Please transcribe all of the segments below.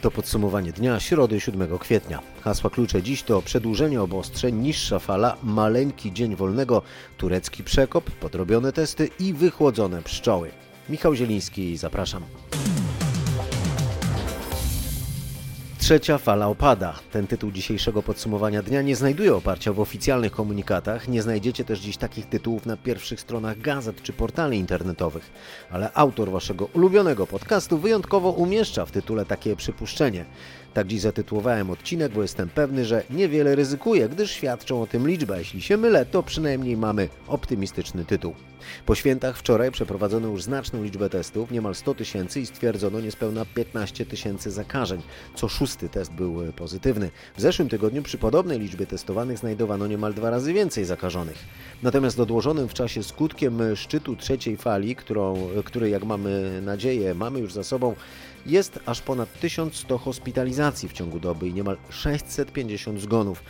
To podsumowanie dnia środy 7 kwietnia. Hasła klucze dziś to przedłużenie obostrzeń, niższa fala, maleńki dzień wolnego, turecki przekop, podrobione testy i wychłodzone pszczoły. Michał Zieliński, zapraszam. Trzecia fala opada. Ten tytuł dzisiejszego podsumowania dnia nie znajduje oparcia w oficjalnych komunikatach. Nie znajdziecie też dziś takich tytułów na pierwszych stronach gazet czy portali internetowych. Ale autor waszego ulubionego podcastu wyjątkowo umieszcza w tytule takie przypuszczenie. Tak dziś zatytułowałem odcinek, bo jestem pewny, że niewiele ryzykuję, gdyż świadczą o tym liczby. A jeśli się mylę, to przynajmniej mamy optymistyczny tytuł. Po świętach wczoraj przeprowadzono już znaczną liczbę testów, niemal 100 tysięcy i stwierdzono niespełna 15 tysięcy zakażeń. Co szósty test był pozytywny. W zeszłym tygodniu przy podobnej liczbie testowanych znajdowano niemal dwa razy więcej zakażonych. Natomiast odłożonym w czasie skutkiem szczytu trzeciej fali, którą, który jak mamy nadzieję mamy już za sobą, jest aż ponad 1100 hospitalizacji w ciągu doby i niemal 650 zgonów.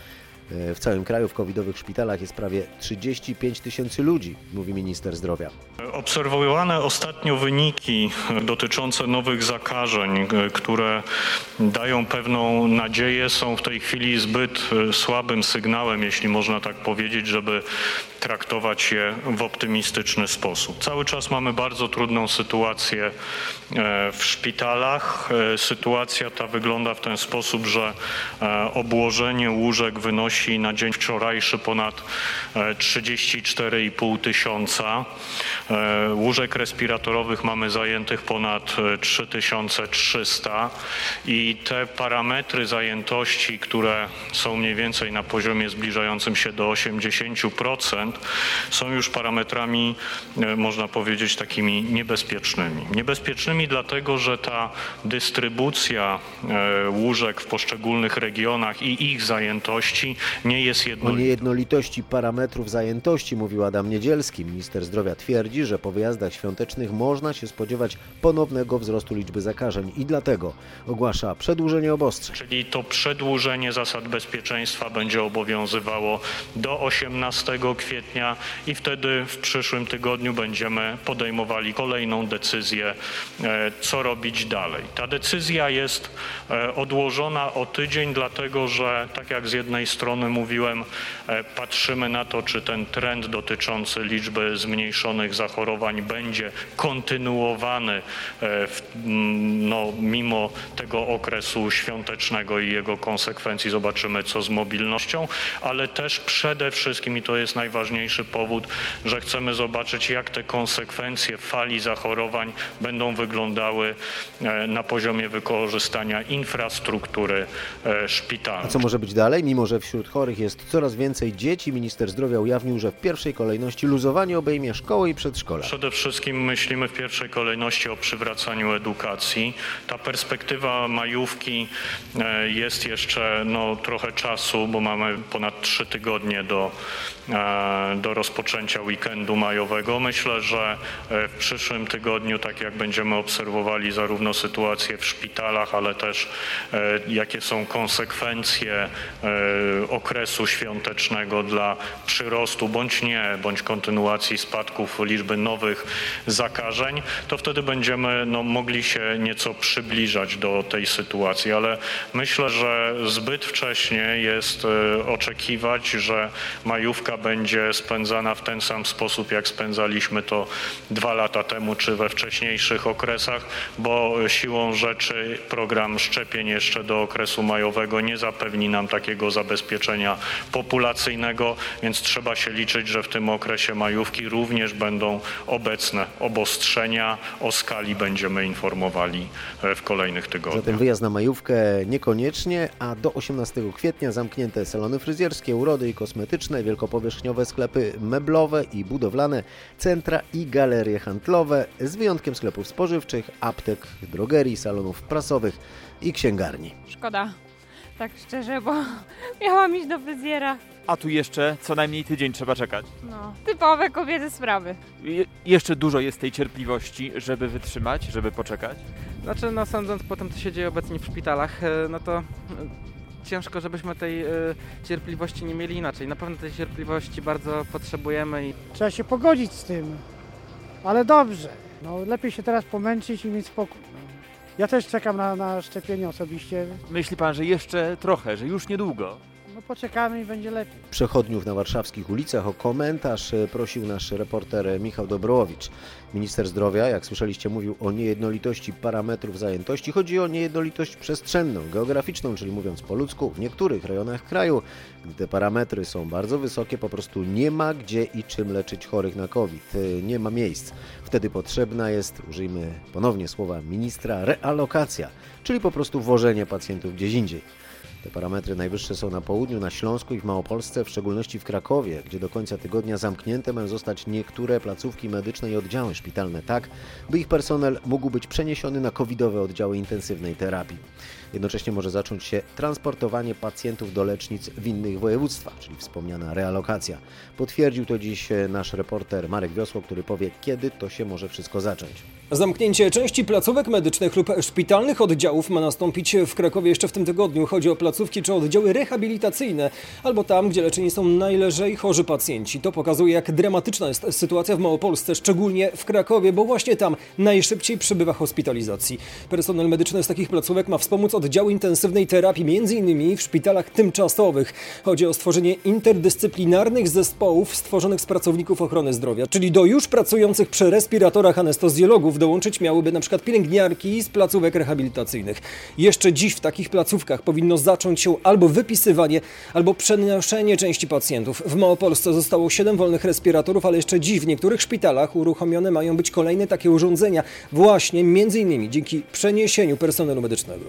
E, w całym kraju w covidowych szpitalach jest prawie 35 tysięcy ludzi, mówi minister zdrowia. Obserwowane ostatnio wyniki dotyczące nowych zakażeń, które dają pewną nadzieję, są w tej chwili zbyt e, słabym sygnałem, jeśli można tak powiedzieć, żeby traktować je w optymistyczny sposób. Cały czas mamy bardzo trudną sytuację e, w szpitalach. Sytuacja ta wygląda w ten sposób, że obłożenie łóżek wynosi na dzień wczorajszy ponad 34,5 tysiąca. E, łóżek respiratorowych mamy zajętych ponad 3300 e, i te parametry zajętości, które są mniej więcej na poziomie zbliżającym się do 80%, są już parametrami, e, można powiedzieć, takimi niebezpiecznymi. Niebezpiecznymi dlatego, że ta dystrybucja łóżek w poszczególnych regionach i ich zajętości nie jest jednolita. O niejednolitości parametrów zajętości mówił Adam Niedzielski. Minister zdrowia twierdzi, że po wyjazdach świątecznych można się spodziewać ponownego wzrostu liczby zakażeń i dlatego ogłasza przedłużenie obostrzeń. Czyli to przedłużenie zasad bezpieczeństwa będzie obowiązywało do 18 kwietnia i wtedy w przyszłym tygodniu będziemy podejmowali kolejną decyzję, e, co robić dalej. Ta decyzja jest e, odłożona o tydzień, dlatego że tak jak z jednej strony mówiłem, e, patrzymy na to, czy ten trend dotyczący liczby zmniejszonych zachorowań będzie kontynuowany e, w, no, mimo tego okresu świątecznego i jego konsekwencji. Zobaczymy, co z mobilnością, ale też przede wszystkim, i to jest najważniejszy powód, że chcemy zobaczyć, jak te konsekwencje fali zachorowań będą wyglądały e, na poziomie wykorzystania infrastruktury szpitalnej. A co może być dalej? Mimo, że wśród chorych jest coraz więcej dzieci, minister zdrowia ujawnił, że w pierwszej kolejności luzowanie obejmie szkoły i przedszkola. Przede wszystkim myślimy w pierwszej kolejności o przywracaniu edukacji. Ta perspektywa majówki e, jest jeszcze no, trochę czasu, bo mamy ponad trzy tygodnie do, e, do rozpoczęcia weekendu majowego. Myślę, że e, w przyszłym tygodniu, tak jak będziemy obserwowali zarówno sytuację w szpitalach, ale też jakie są konsekwencje okresu świątecznego dla przyrostu bądź nie, bądź kontynuacji spadków liczby nowych zakażeń, to wtedy będziemy no, mogli się nieco przybliżać do tej sytuacji, ale myślę, że zbyt wcześnie jest e, oczekiwać, że majówka będzie spędzana w ten sam sposób, jak spędzaliśmy to dwa lata temu, czy we wcześniejszych okresach, bo siłą rzeczy program szczepień jeszcze do okresu majowego nie zapewni nam takiego zabezpieczenia populacyjnego, więc trzeba się liczyć, że w tym okresie majówki również będą obecne obostrzenia. O skali będziemy informowali e, w kolejnych tygodniach. Zatem wyjazd na majówkę niekoniecznie, a do 18 kwietnia zamknięte salony fryzjerskie, urody i kosmetyczne, wielkopowierzchniowe sklepy meblowe i budowlane, centra i galerie handlowe, z wyjątkiem sklepów spożywczych, aptek, drogerii, salonów prasowych i księgarni. Szkoda, tak szczerze, bo miałam iść do fryzjera. A tu jeszcze co najmniej tydzień trzeba czekać. No, typowe kobiece sprawy. Je jeszcze dużo jest tej cierpliwości, żeby wytrzymać, żeby poczekać. Znaczy, no sądząc po tym, co się dzieje obecnie w szpitalach, e, no to e, ciężko, żebyśmy tej e, cierpliwości nie mieli inaczej. Na pewno tej cierpliwości bardzo potrzebujemy i Trzeba się pogodzić z tym, ale dobrze. No, lepiej się teraz pomęczyć i mieć spokój. Ja też czekam na, na szczepienie osobiście. Myśli pan, że jeszcze trochę, że już niedługo? No poczekamy i będzie lepiej. Przechodniów na warszawskich ulicach o komentarz e, prosił nasz reporter Michał Dobrołowicz. Minister zdrowia, jak słyszeliście, mówił o niejednolitości parametrów zajętości. Chodzi o niejednolitość przestrzenną, geograficzną, czyli mówiąc po ludzku, w niektórych rejonach kraju, gdy te parametry są bardzo wysokie, po prostu nie ma gdzie i czym leczyć chorych na COVID. E, Nie ma miejsc. Wtedy potrzebna jest, użyjmy ponownie słowa ministra, realokacja, czyli po prostu włożenie pacjentów gdzieś indziej. Te parametry najwyższe są na południu, na Śląsku i w Małopolsce, w szczególności w Krakowie, gdzie do końca tygodnia zamknięte mają zostać niektóre placówki medyczne i oddziały szpitalne tak, by ich personel mógł być przeniesiony na covidowe oddziały intensywnej terapii. Jednocześnie może zacząć się transportowanie pacjentów do lecznic w innych województwach, czyli wspomniana realokacja. Potwierdził to dziś e, nasz reporter Marek Wiosło, który powie, kiedy to się może wszystko zacząć. Zamknięcie części placówek medycznych lub szpitalnych oddziałów ma nastąpić w Krakowie jeszcze w tym tygodniu. Chodzi o placówki czy oddziały rehabilitacyjne, albo tam, gdzie leczeni są najlżej chorzy pacjenci. To pokazuje, jak dramatyczna jest sytuacja w Małopolsce, szczególnie w Krakowie, bo właśnie tam najszybciej przybywa hospitalizacji. Personel medyczny z takich placówek ma wspomóc oddziały intensywnej terapii, m.in. w szpitalach tymczasowych. Chodzi o stworzenie interdyscyplinarnych zespołów stworzonych z pracowników ochrony zdrowia, czyli do już pracujących przy respiratorach anestezjologów dołączyć miałyby przykład pielęgniarki z placówek rehabilitacyjnych. Jeszcze dziś w takich placówkach powinno zacząć się albo wypisywanie, albo przenoszenie części pacjentów. W Małopolsce zostało 7 wolnych respiratorów, ale jeszcze dziś w niektórych szpitalach uruchomione mają być kolejne takie urządzenia, właśnie między innymi dzięki przeniesieniu personelu medycznego.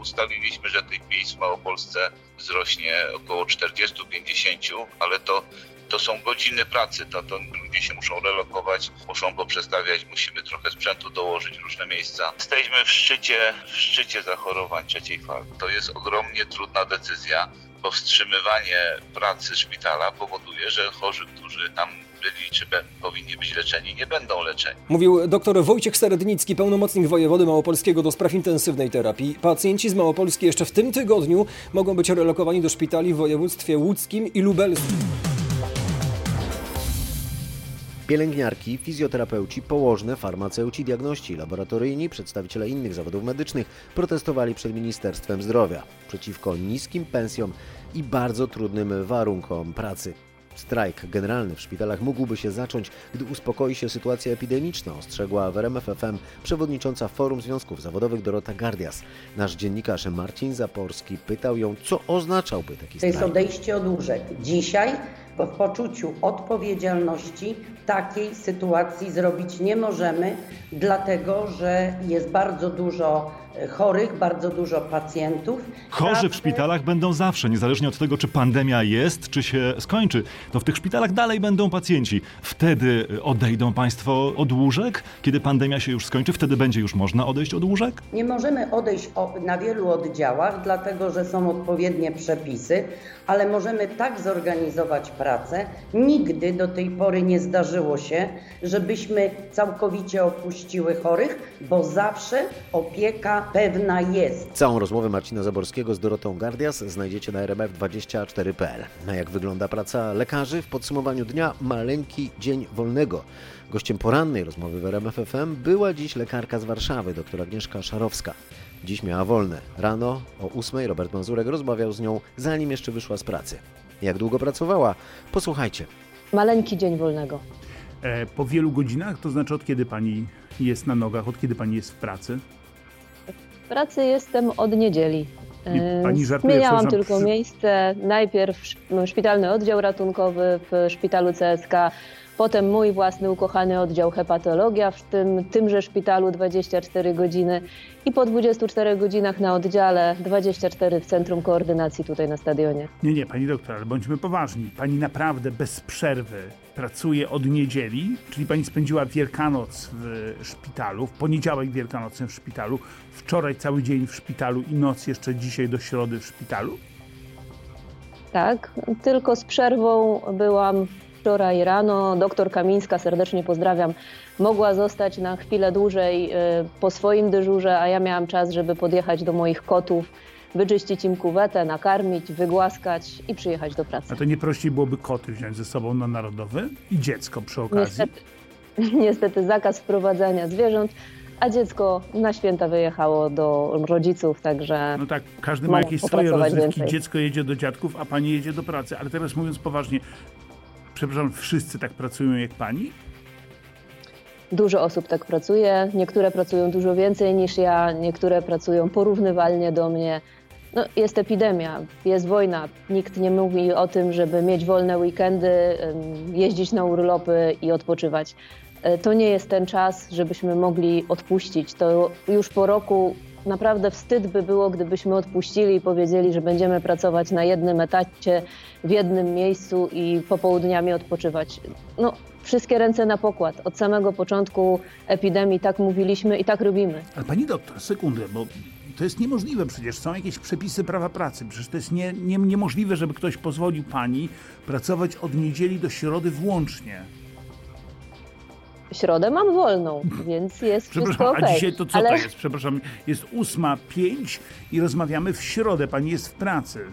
Ustaliliśmy, że tych miejsc w Małopolsce wzrośnie około 40-50, ale to, to są godziny pracy, to, to ludzie się muszą relokować, muszą go przestawiać, musimy trochę sprzętu dołożyć różne miejsca. Jesteśmy w szczycie, w szczycie zachorowań trzeciej fali. To jest ogromnie trudna decyzja, bo wstrzymywanie pracy szpitala powoduje, że chorzy, którzy tam byli czy be, powinni być leczeni, nie będą leczeni. Mówił dr Wojciech Serednicki, pełnomocnik wojewody małopolskiego do spraw intensywnej terapii. Pacjenci z Małopolski jeszcze w tym tygodniu mogą być relokowani do szpitali w województwie łódzkim i lubelskim. Pielęgniarki, fizjoterapeuci, położne, farmaceuci, diagności, laboratoryjni, przedstawiciele innych zawodów medycznych protestowali przed Ministerstwem Zdrowia przeciwko niskim pensjom i bardzo trudnym warunkom pracy. Strajk generalny w szpitalach mógłby się zacząć, gdy uspokoi się sytuacja epidemiczna, ostrzegła w RMF FM przewodnicząca Forum Związków Zawodowych Dorota Gardias. Nasz dziennikarz Marcin Zaporski pytał ją, co oznaczałby taki To jest strajk. odejście od łóżek. Dzisiaj w poczuciu odpowiedzialności takiej sytuacji zrobić nie możemy, dlatego że jest bardzo dużo chorych, bardzo dużo pacjentów. Chorzy w szpitalach będą zawsze, niezależnie od tego, czy pandemia jest, czy się skończy. To w tych szpitalach dalej będą pacjenci. Wtedy odejdą Państwo od łóżek? Kiedy pandemia się już skończy, wtedy będzie już można odejść od łóżek? Nie możemy odejść na wielu oddziałach, dlatego że są odpowiednie przepisy, ale możemy tak zorganizować pracę. Nigdy do tej pory nie zdarzyło się, żebyśmy całkowicie opuściły chorych, bo zawsze opieka pewna jest. Całą rozmowę Marcina Zaborskiego z Dorotą Gardias znajdziecie na rmf24.pl. A jak wygląda praca lekarzy? W podsumowaniu dnia maleńki dzień wolnego. Gościem porannej rozmowy w RMF FM była dziś lekarka z Warszawy, dr Agnieszka Szarowska. Dziś miała wolne. Rano o 8 Robert Mazurek rozmawiał z nią, zanim jeszcze wyszła z pracy. Jak długo pracowała? Posłuchajcie. Maleńki dzień wolnego. E, po wielu godzinach, to znaczy od kiedy pani jest na nogach, od kiedy pani jest w pracy? W pracy jestem od niedzieli. Nie, pani żartuje, Zmieniałam przepraszam, tylko przy- miejsce. Najpierw sz- szpitalny oddział ratunkowy w szpitalu CSK, potem mój własny ukochany oddział hepatologia w tym, tymże szpitalu 24 godziny i po 24 godzinach na oddziale 24 w Centrum Koordynacji tutaj na stadionie. Nie, nie, pani doktor, ale bądźmy poważni. Pani naprawdę bez przerwy pracuje od niedzieli, czyli pani spędziła Wielkanoc w szpitalu, w poniedziałek Wielkanocem w szpitalu, wczoraj cały dzień w szpitalu i noc jeszcze dzisiaj do środy w szpitalu? Tak, tylko z przerwą byłam wczoraj rano. Doktor Kamińska, serdecznie pozdrawiam, mogła zostać na chwilę dłużej y, po swoim dyżurze, a ja miałam czas, żeby podjechać do moich kotów, wyczyścić im kuwetę, nakarmić, wygłaskać i przyjechać do pracy. A to nie prościej byłoby koty wziąć ze sobą na narodowy i dziecko przy okazji? Niestety, niestety zakaz wprowadzania zwierząt, a dziecko na święta wyjechało do rodziców, także. No tak, każdy ma jakieś swoje rozrywki. Dziecko jedzie do dziadków, a pani jedzie do pracy. Ale teraz mówiąc poważnie, przepraszam, wszyscy tak pracują jak pani? Dużo osób tak pracuje. Niektóre pracują dużo więcej niż ja, niektóre pracują porównywalnie do mnie. No, jest epidemia, jest wojna. Nikt nie mówi o tym, żeby mieć wolne weekendy, jeździć na urlopy i odpoczywać. E, to nie jest ten czas, żebyśmy mogli odpuścić. To już po roku naprawdę wstyd by było, gdybyśmy odpuścili i powiedzieli, że będziemy pracować na jednym etacie, w jednym miejscu i popołudniami odpoczywać. No, wszystkie ręce na pokład. Od samego początku epidemii tak mówiliśmy i tak robimy. Ale pani doktor, sekundę, bo to jest niemożliwe przecież. Są jakieś przepisy prawa pracy. Przecież to jest nie, nie, niemożliwe, żeby ktoś pozwolił pani pracować od niedzieli do środy włącznie. Środę mam wolną, więc jest wszystko okay. a dzisiaj to co Ale... to jest? Przepraszam, jest ósma pięć i rozmawiamy w środę. Pani jest w pracy.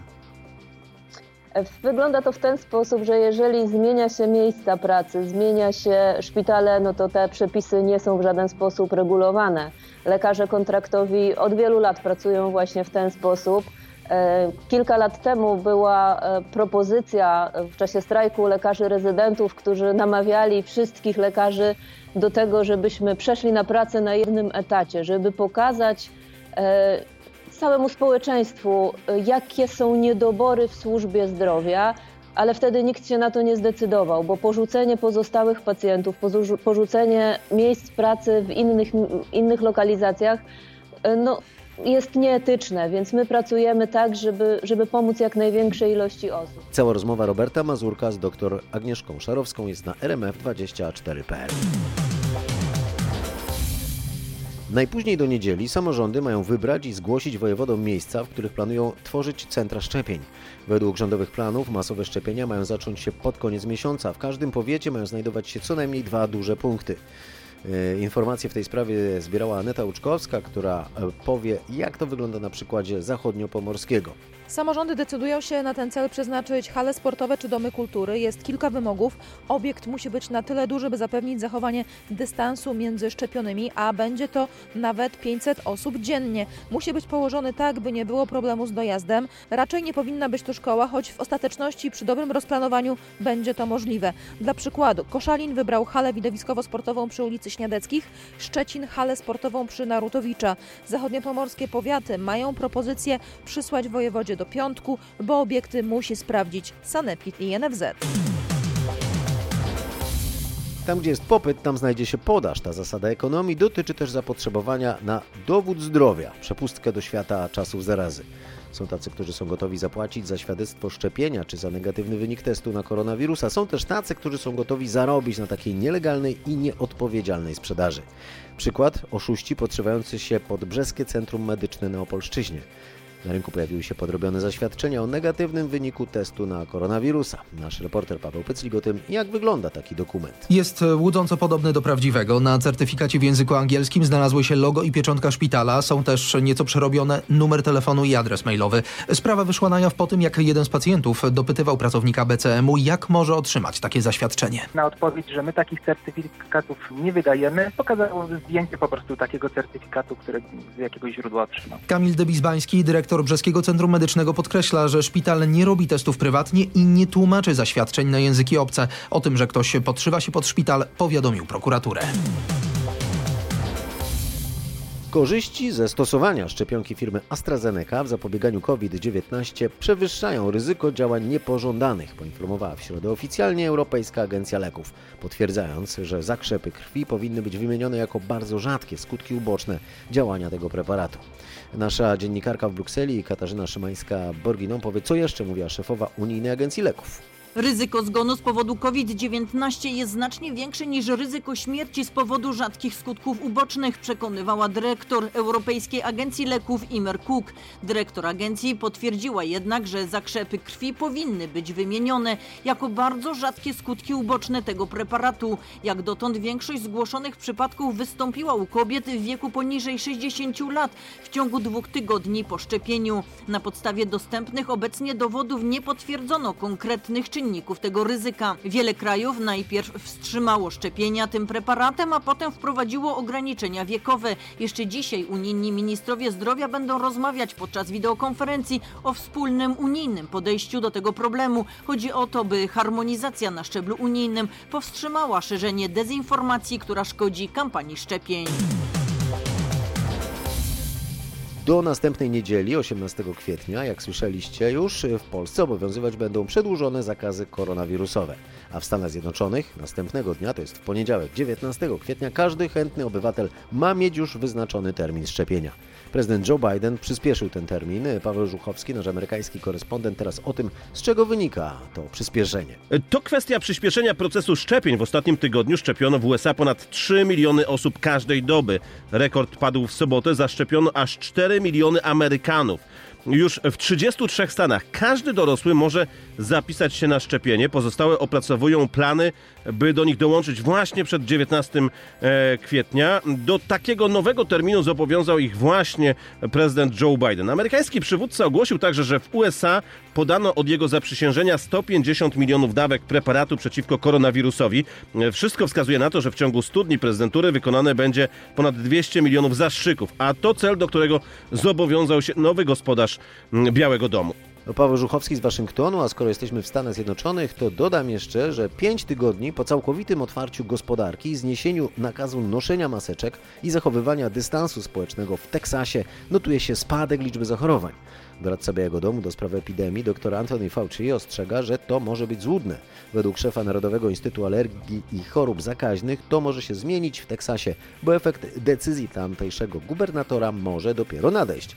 Wygląda to w ten sposób, że jeżeli zmienia się miejsca pracy, zmienia się szpitale, no to te przepisy nie są w żaden sposób regulowane. Lekarze kontraktowi od wielu lat pracują właśnie w ten sposób. E, kilka lat temu była e, propozycja w czasie strajku lekarzy rezydentów, którzy namawiali wszystkich lekarzy do tego, żebyśmy przeszli na pracę na jednym etacie, żeby pokazać e, całemu społeczeństwu, jakie są niedobory w służbie zdrowia, ale wtedy nikt się na to nie zdecydował, bo porzucenie pozostałych pacjentów, porzucenie miejsc pracy w innych, innych lokalizacjach, no, jest nieetyczne, więc my pracujemy tak, żeby, żeby pomóc jak największej ilości osób. Cała rozmowa Roberta Mazurka z dr Agnieszką Szarowską jest na rmf24.pl. Najpóźniej do niedzieli samorządy mają wybrać i zgłosić wojewodom miejsca, w których planują tworzyć centra szczepień. Według rządowych planów masowe szczepienia mają zacząć się pod koniec miesiąca. W każdym powiecie mają znajdować się co najmniej dwa duże punkty. E, informacje w tej sprawie zbierała Aneta Łuczkowska, która e, powie, jak to wygląda na przykładzie zachodniopomorskiego. Samorządy decydują się na ten cel przeznaczyć hale sportowe czy domy kultury. Jest kilka wymogów. Obiekt musi być na tyle duży, by zapewnić zachowanie dystansu między szczepionymi, a będzie to nawet 500 osób dziennie. Musi być położony tak, by nie było problemu z dojazdem. Raczej nie powinna być to szkoła, choć w ostateczności przy dobrym rozplanowaniu będzie to możliwe. Dla przykładu, Koszalin wybrał halę widowiskowo-sportową przy ulicy Śniadeckich, Szczecin halę sportową przy Narutowicza. Zachodniopomorskie powiaty mają propozycję przysłać wojewodzie do piątku, bo obiekty musi sprawdzić Sanepid i NFZ. Tam, gdzie jest popyt, tam znajdzie się podaż. Ta zasada ekonomii dotyczy też zapotrzebowania na dowód zdrowia, przepustkę do świata czasów zarazy. Są tacy, którzy są gotowi zapłacić za świadectwo szczepienia czy za negatywny wynik testu na koronawirusa. Są też tacy, którzy są gotowi zarobić na takiej nielegalnej i nieodpowiedzialnej sprzedaży. Przykład oszuści podszywający się pod Brzeskie Centrum Medyczne na Opolszczyźnie. Na rynku pojawiły się podrobione zaświadczenia o negatywnym wyniku testu na koronawirusa. Nasz reporter Paweł Pyclik o tym, jak wygląda taki dokument. Jest łudząco podobny do prawdziwego. Na certyfikacie w języku angielskim znalazły się logo i pieczątka szpitala. Są też nieco przerobione numer telefonu i adres mailowy. Sprawa wyszła na jaw po tym, jak jeden z pacjentów dopytywał pracownika BCM-u, jak może otrzymać takie zaświadczenie. Na odpowiedź, że my takich certyfikatów nie wydajemy, pokazało zdjęcie po prostu takiego certyfikatu, który z jakiegoś źródła otrzymał. Kamil Debizbański, dyrektor Dyrektor Brzeskiego Centrum Medycznego podkreśla, że szpital nie robi testów prywatnie i nie tłumaczy zaświadczeń na języki obce. O tym, że ktoś podszywa się pod szpital, powiadomił prokuraturę. Korzyści ze stosowania szczepionki firmy AstraZeneca w zapobieganiu COVID-19 przewyższają ryzyko działań niepożądanych, poinformowała w środę oficjalnie Europejska Agencja Leków, potwierdzając, że zakrzepy krwi powinny być wymienione jako bardzo rzadkie skutki uboczne działania tego preparatu. Nasza dziennikarka w Brukseli, Katarzyna Szymańska-Borginą, powie, co jeszcze mówiła szefowa Unijnej Agencji Leków. Ryzyko zgonu z powodu COVID-19 jest znacznie większe niż ryzyko śmierci z powodu rzadkich skutków ubocznych, przekonywała dyrektor Europejskiej Agencji Leków Imer Cook. Dyrektor agencji potwierdziła jednak, że zakrzepy krwi powinny być wymienione jako bardzo rzadkie skutki uboczne tego preparatu. Jak dotąd większość zgłoszonych przypadków wystąpiła u kobiet w wieku poniżej 60 lat w ciągu dwóch tygodni po szczepieniu. Na podstawie dostępnych obecnie dowodów nie potwierdzono konkretnych czynników czynników tego ryzyka. Wiele krajów najpierw wstrzymało szczepienia tym preparatem, a potem wprowadziło ograniczenia wiekowe. Jeszcze dzisiaj unijni ministrowie zdrowia będą rozmawiać podczas wideokonferencji o wspólnym unijnym podejściu do tego problemu. Chodzi o to, by harmonizacja na szczeblu unijnym powstrzymała szerzenie dezinformacji, która szkodzi kampanii szczepień. Do następnej niedzieli, 18 kwietnia, jak słyszeliście już, w Polsce obowiązywać będą przedłużone zakazy koronawirusowe. A w Stanach Zjednoczonych następnego dnia, to jest w poniedziałek 19 kwietnia, każdy chętny obywatel ma mieć już wyznaczony termin szczepienia. Prezydent Joe Biden przyspieszył ten termin. Paweł Żuchowski, nasz amerykański korespondent, teraz o tym, z czego wynika to przyspieszenie. To kwestia przyspieszenia procesu szczepień. W ostatnim tygodniu szczepiono w USA ponad 3 miliony osób każdej doby. Rekord padł w sobotę, zaszczepiono aż 4 miliony Amerykanów. Już w 33 stanach każdy dorosły może zapisać się na szczepienie. Pozostałe opracowują plany, by do nich dołączyć właśnie przed 19 e, kwietnia. Do takiego nowego terminu zobowiązał ich właśnie prezydent Joe Biden. Amerykański przywódca ogłosił także, że w USA podano od jego zaprzysiężenia 150 milionów dawek preparatu przeciwko koronawirusowi. Wszystko wskazuje na to, że w ciągu 100 dni prezydentury wykonane będzie ponad 200 milionów zastrzyków, a to cel, do którego zobowiązał się nowy gospodarz Białego Domu. No, Paweł Żuchowski z Waszyngtonu, a skoro jesteśmy w Stanach Zjednoczonych, to dodam jeszcze, że 5 tygodni po całkowitym otwarciu gospodarki i zniesieniu nakazu noszenia maseczek i zachowywania dystansu społecznego w Teksasie notuje się spadek liczby zachorowań. Doradca Białego Domu do spraw epidemii dr Anthony Fauci ostrzega, że to może być złudne. Według szefa Narodowego Instytutu Alergii i Chorób Zakaźnych to może się zmienić w Teksasie, bo efekt decyzji tamtejszego gubernatora może dopiero nadejść.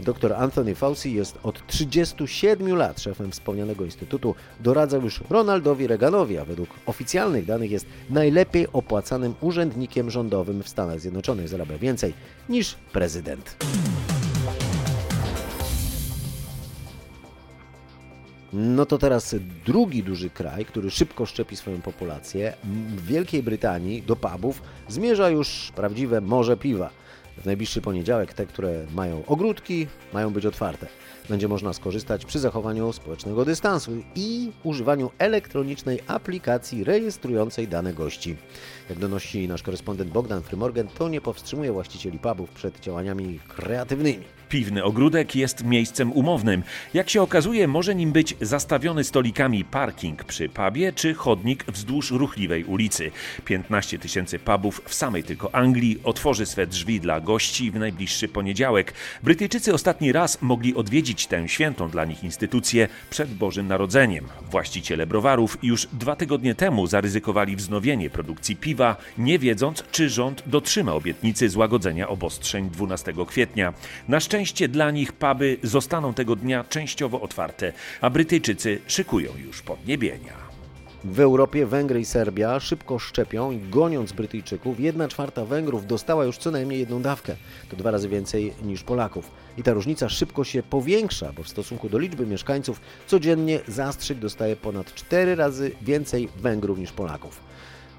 Dr Anthony Fauci jest od 37 lat szefem wspomnianego instytutu. Doradzał już Ronaldowi Reaganowi, a według oficjalnych danych jest najlepiej opłacanym urzędnikiem rządowym w Stanach Zjednoczonych. Zarabia więcej niż prezydent. No to teraz drugi duży kraj, który szybko szczepi swoją populację. W Wielkiej Brytanii do pubów zmierza już prawdziwe morze piwa. W najbliższy poniedziałek te, które mają ogródki, mają być otwarte. Będzie można skorzystać przy zachowaniu społecznego dystansu i używaniu elektronicznej aplikacji rejestrującej dane gości. Jak donosi nasz korespondent Bogdan Frymorgan, to nie powstrzymuje właścicieli pubów przed działaniami kreatywnymi. Piwny ogródek jest miejscem umownym. Jak się okazuje, może nim być zastawiony stolikami parking przy pubie czy chodnik wzdłuż ruchliwej ulicy. 15 tysięcy pubów w samej tylko Anglii otworzy swe drzwi dla gości w najbliższy poniedziałek. Brytyjczycy ostatni raz mogli odwiedzić tę świętą dla nich instytucję przed Bożym Narodzeniem. Właściciele browarów już dwa tygodnie temu zaryzykowali wznowienie produkcji piwa, nie wiedząc, czy rząd dotrzyma obietnicy złagodzenia obostrzeń 12 kwietnia. Na szczęście szczęście dla nich puby zostaną tego dnia częściowo otwarte, a Brytyjczycy szykują już podniebienia. W Europie Węgry i Serbia szybko szczepią i goniąc Brytyjczyków, jedna czwarta Węgrów dostała już co najmniej jedną dawkę. To dwa razy więcej niż Polaków. I ta różnica szybko się powiększa, bo w stosunku do liczby mieszkańców codziennie zastrzyk dostaje ponad cztery razy więcej Węgrów niż Polaków.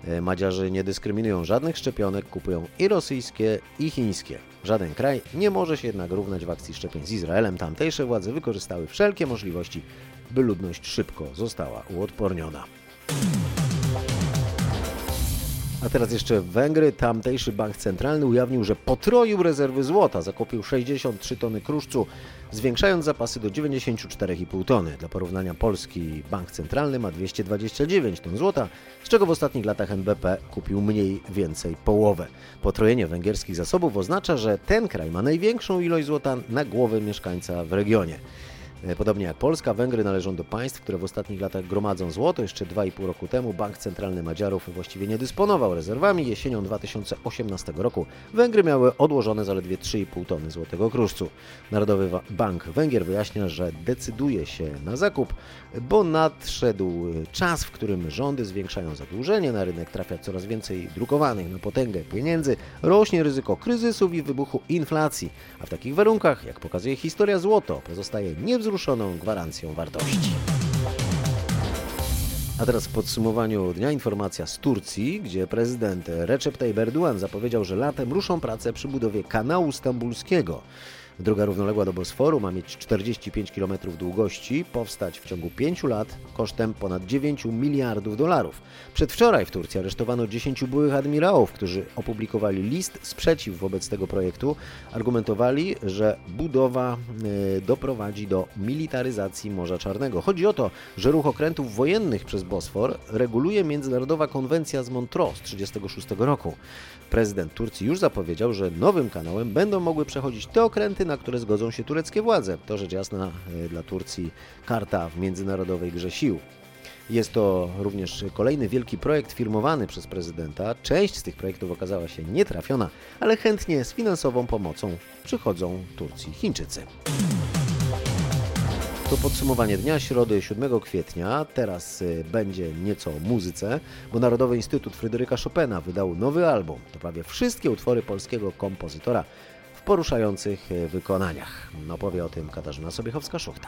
E, Madziarzy nie dyskryminują żadnych szczepionek, kupują i rosyjskie, i chińskie. Żaden kraj nie może się jednak równać w akcji szczepień z Izraelem. Tamtejsze władze wykorzystały wszelkie możliwości, by ludność szybko została uodporniona. A teraz jeszcze Węgry. Tamtejszy bank centralny ujawnił, że potroił rezerwy złota. Zakupił 63 tony kruszcu, zwiększając zapasy do 94,5 tony. Dla porównania polski bank centralny ma 229 ton złota, z czego w ostatnich latach NBP kupił mniej więcej połowę. Potrojenie węgierskich zasobów oznacza, że ten kraj ma największą ilość złota na głowę mieszkańca w regionie. E, Podobnie jak Polska, Węgry należą do państw, które w ostatnich latach gromadzą złoto. Jeszcze 2,5 roku temu Bank Centralny Madziarów właściwie nie dysponował rezerwami. Jesienią 2018 roku Węgry miały odłożone zaledwie 3,5 tony złotego kruszcu. Narodowy Bank Węgier wyjaśnia, że decyduje się na zakup, bo nadszedł czas, w którym rządy zwiększają zadłużenie, na rynek trafia coraz więcej drukowanych na potęgę pieniędzy, rośnie ryzyko kryzysów i wybuchu inflacji, a w takich warunkach, jak pokazuje historia, złoto pozostaje niewzruszone wzruszoną gwarancją wartości. A teraz w podsumowaniu dnia informacja z Turcji, gdzie prezydent Recep Tayyip Erdogan zapowiedział, że latem ruszą prace przy budowie kanału stambulskiego. Droga równoległa do Bosforu ma mieć 45 km długości, powstać w ciągu 5 lat kosztem ponad 9 miliardów dolarów. Przedwczoraj w Turcji aresztowano 10 byłych admirałów, którzy opublikowali list sprzeciw wobec tego projektu. Argumentowali, że budowa e, doprowadzi do militaryzacji Morza Czarnego. Chodzi o to, że ruch okrętów wojennych przez Bosfor reguluje Międzynarodowa Konwencja z Montreux z 1936 roku. Prezydent Turcji już zapowiedział, że nowym kanałem będą mogły przechodzić te okręty, na które zgodzą się tureckie władze. To rzecz jasna e, dla Turcji karta w międzynarodowej grze sił. Jest to również kolejny wielki projekt firmowany przez prezydenta. Część z tych projektów okazała się nietrafiona, ale chętnie z finansową pomocą przychodzą Turcji Chińczycy. To podsumowanie dnia środy 7 kwietnia. Teraz y, będzie nieco o muzyce, bo Narodowy Instytut Fryderyka Chopina wydał nowy album. To prawie wszystkie utwory polskiego kompozytora w poruszających y, wykonaniach. Opowie o tym Katarzyna Sobiechowska-Szuchta.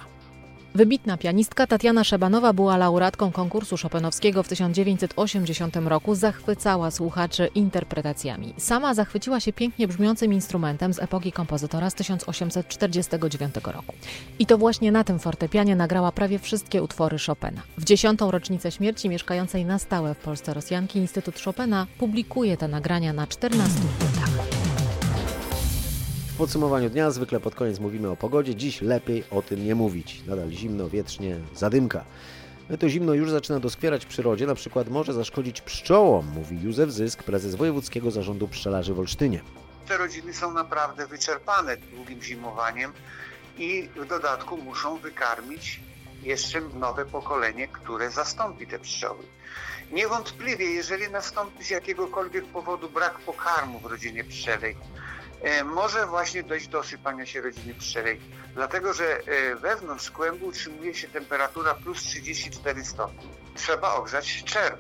Wybitna pianistka Tatiana Szebanowa była laureatką konkursu Chopinowskiego w 1980 roku, zachwycała słuchaczy interpretacjami. Sama zachwyciła się pięknie brzmiącym instrumentem z epoki kompozytora z 1849 roku. I to właśnie na tym fortepianie nagrała prawie wszystkie utwory Chopina. W dziesiątą rocznicę śmierci mieszkającej na stałe w Polsce Rosjanki Instytut Chopina publikuje te nagrania na 14 płytach. W podsumowaniu dnia zwykle pod koniec mówimy o pogodzie. Dziś lepiej o tym nie mówić. Nadal zimno, wietrznie, zadymka. To zimno już zaczyna doskwierać przyrodzie, na przykład może zaszkodzić pszczołom, mówi Józef Zysk, prezes Wojewódzkiego Zarządu Pszczelarzy w Olsztynie. Te rodziny są naprawdę wyczerpane długim zimowaniem i w dodatku muszą wykarmić jeszcze nowe pokolenie, które zastąpi te pszczoły. Niewątpliwie, jeżeli nastąpi z jakiegokolwiek powodu brak pokarmu w rodzinie pszczelej, E, może właśnie dojść do osypania się rodziny pszczelej, dlatego że e, wewnątrz kłębu utrzymuje się temperatura plus 34 stopni. Trzeba ogrzać czerw,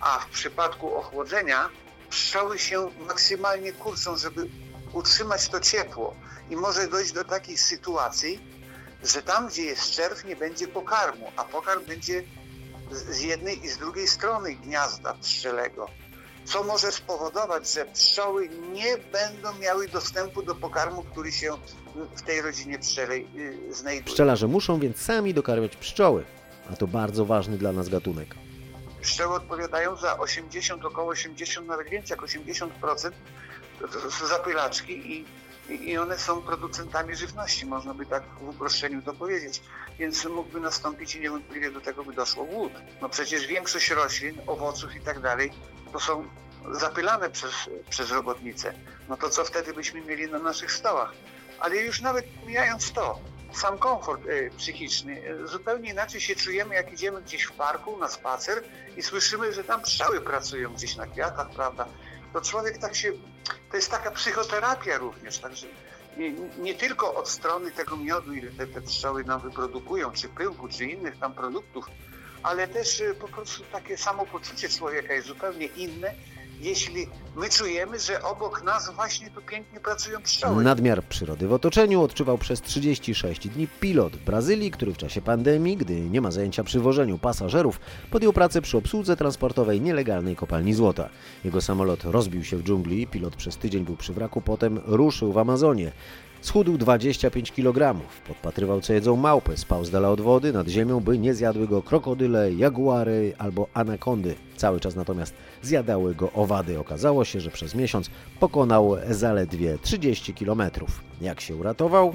a w przypadku ochłodzenia pszczoły się maksymalnie kurczą, żeby utrzymać to ciepło. I może dojść do takiej sytuacji, że tam, gdzie jest czerw, nie będzie pokarmu, a pokarm będzie z jednej i z drugiej strony gniazda pszczelego co może spowodować, że pszczoły nie będą miały dostępu do pokarmu, który się w tej rodzinie pszczelej y, znajduje. Pszczelarze muszą więc sami dokarmiać pszczoły, a to bardzo ważny dla nas gatunek. Pszczoły odpowiadają za 80, około 80, nawet więcej jak 80% zapylaczki i i one są producentami żywności, można by tak w uproszczeniu to powiedzieć. Więc mógłby nastąpić i niewątpliwie do tego by doszło głód. No przecież większość roślin, owoców i tak dalej to są zapylane przez, przez robotnice. No to co wtedy byśmy mieli na naszych stołach? Ale już nawet pomijając to, sam komfort y, psychiczny, y, zupełnie inaczej się czujemy, jak idziemy gdzieś w parku na spacer i słyszymy, że tam pszczoły pracują gdzieś na kwiatach, prawda? To człowiek tak się, to jest taka psychoterapia również, także nie, nie tylko od strony tego miodu, ile te, te pszczoły nam wyprodukują, czy pyłku, czy innych tam produktów, ale też y, po prostu takie samopoczucie człowieka jest zupełnie inne, jeśli my czujemy, że obok nas właśnie tu pięknie pracują pszczoły. Nadmiar przyrody w otoczeniu odczuwał przez 36 dni pilot Brazylii, który w czasie pandemii, gdy nie ma zajęcia przy wożeniu pasażerów, podjął pracę przy obsłudze transportowej nielegalnej kopalni złota. Jego samolot rozbił się w dżungli, pilot przez tydzień był przy wraku, potem ruszył w Amazonie. Schudł 25 kg, podpatrywał co jedzą małpy, spał z dala od wody nad ziemią, by nie zjadły go krokodyle, jaguary albo anakondy. Cały czas natomiast zjadały go owady. Okazało się, że przez miesiąc pokonał zaledwie 30 km. Jak się uratował?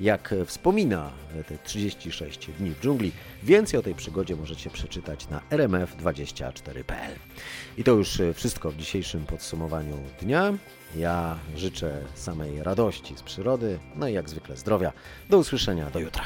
Jak wspomina te 36 dni w dżungli, więcej o tej przygodzie możecie przeczytać na rmf24.pl. I to już wszystko w dzisiejszym podsumowaniu dnia. Ja życzę samej radości z przyrody, no i jak zwykle zdrowia. Do usłyszenia, do jutra.